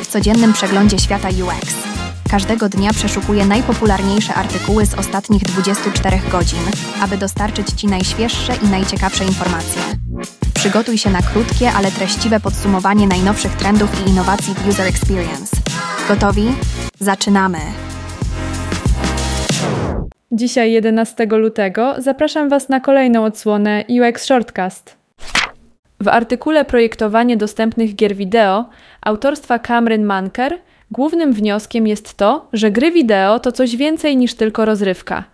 W codziennym przeglądzie świata UX. Każdego dnia przeszukuję najpopularniejsze artykuły z ostatnich 24 godzin, aby dostarczyć Ci najświeższe i najciekawsze informacje. Przygotuj się na krótkie, ale treściwe podsumowanie najnowszych trendów i innowacji w User Experience. Gotowi? Zaczynamy! Dzisiaj, 11 lutego, zapraszam Was na kolejną odsłonę UX Shortcast. W artykule Projektowanie dostępnych gier wideo autorstwa Cameron Manker głównym wnioskiem jest to, że gry wideo to coś więcej niż tylko rozrywka.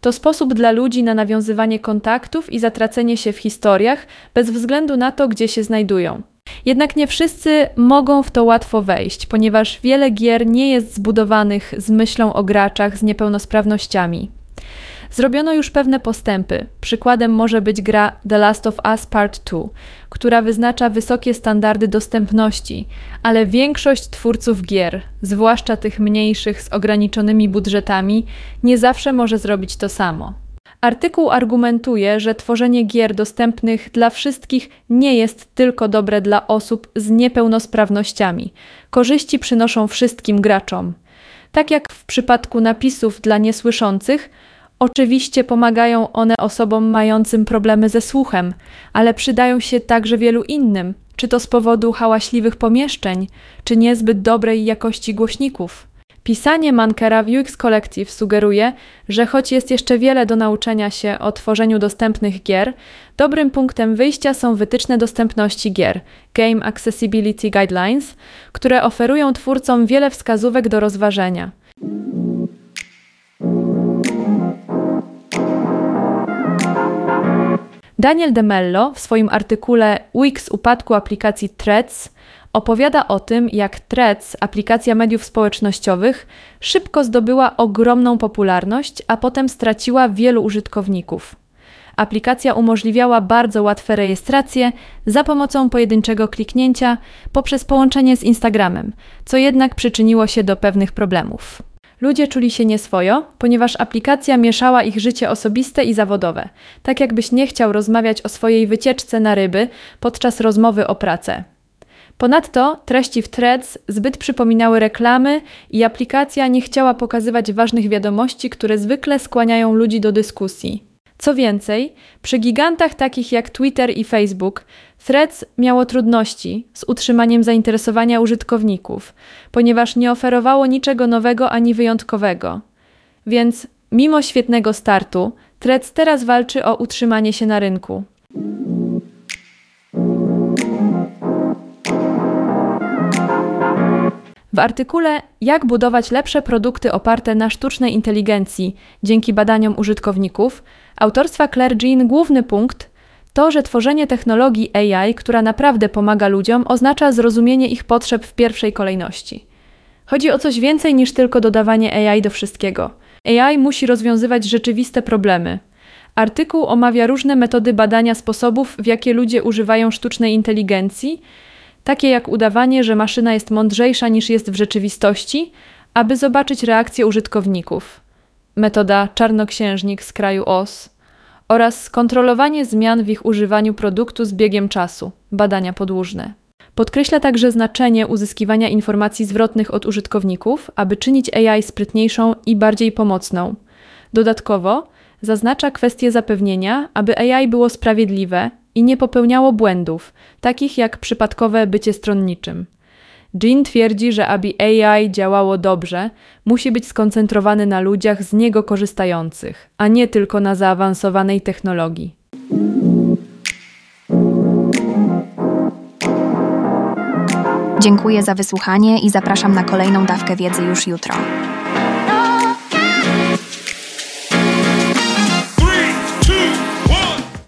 To sposób dla ludzi na nawiązywanie kontaktów i zatracenie się w historiach bez względu na to, gdzie się znajdują. Jednak nie wszyscy mogą w to łatwo wejść, ponieważ wiele gier nie jest zbudowanych z myślą o graczach z niepełnosprawnościami. Zrobiono już pewne postępy. Przykładem może być gra The Last of Us Part 2, która wyznacza wysokie standardy dostępności, ale większość twórców gier, zwłaszcza tych mniejszych z ograniczonymi budżetami, nie zawsze może zrobić to samo. Artykuł argumentuje, że tworzenie gier dostępnych dla wszystkich nie jest tylko dobre dla osób z niepełnosprawnościami. Korzyści przynoszą wszystkim graczom. Tak jak w przypadku napisów dla niesłyszących, Oczywiście pomagają one osobom mającym problemy ze słuchem, ale przydają się także wielu innym, czy to z powodu hałaśliwych pomieszczeń, czy niezbyt dobrej jakości głośników. Pisanie Mankera w UX Collective sugeruje, że choć jest jeszcze wiele do nauczenia się o tworzeniu dostępnych gier, dobrym punktem wyjścia są wytyczne dostępności gier Game Accessibility Guidelines, które oferują twórcom wiele wskazówek do rozważenia. Daniel De Mello w swoim artykule Weeks upadku aplikacji Threads opowiada o tym, jak Threads, aplikacja mediów społecznościowych, szybko zdobyła ogromną popularność, a potem straciła wielu użytkowników. Aplikacja umożliwiała bardzo łatwe rejestracje za pomocą pojedynczego kliknięcia poprzez połączenie z Instagramem, co jednak przyczyniło się do pewnych problemów. Ludzie czuli się nieswojo, ponieważ aplikacja mieszała ich życie osobiste i zawodowe, tak jakbyś nie chciał rozmawiać o swojej wycieczce na ryby podczas rozmowy o pracę. Ponadto treści w threads zbyt przypominały reklamy i aplikacja nie chciała pokazywać ważnych wiadomości, które zwykle skłaniają ludzi do dyskusji. Co więcej, przy gigantach takich jak Twitter i Facebook, Threads miało trudności z utrzymaniem zainteresowania użytkowników, ponieważ nie oferowało niczego nowego ani wyjątkowego. Więc, mimo świetnego startu, Threads teraz walczy o utrzymanie się na rynku. Artykule Jak budować lepsze produkty oparte na sztucznej inteligencji dzięki badaniom użytkowników autorstwa Claire Jean główny punkt to, że tworzenie technologii AI, która naprawdę pomaga ludziom, oznacza zrozumienie ich potrzeb w pierwszej kolejności. Chodzi o coś więcej niż tylko dodawanie AI do wszystkiego. AI musi rozwiązywać rzeczywiste problemy. Artykuł omawia różne metody badania sposobów, w jakie ludzie używają sztucznej inteligencji takie jak udawanie, że maszyna jest mądrzejsza niż jest w rzeczywistości, aby zobaczyć reakcję użytkowników. Metoda czarnoksiężnik z kraju OS oraz skontrolowanie zmian w ich używaniu produktu z biegiem czasu, badania podłużne. Podkreśla także znaczenie uzyskiwania informacji zwrotnych od użytkowników, aby czynić AI sprytniejszą i bardziej pomocną. Dodatkowo zaznacza kwestię zapewnienia, aby AI było sprawiedliwe i nie popełniało błędów, takich jak przypadkowe bycie stronniczym. Jean twierdzi, że aby AI działało dobrze, musi być skoncentrowany na ludziach z niego korzystających, a nie tylko na zaawansowanej technologii. Dziękuję za wysłuchanie i zapraszam na kolejną dawkę wiedzy już jutro.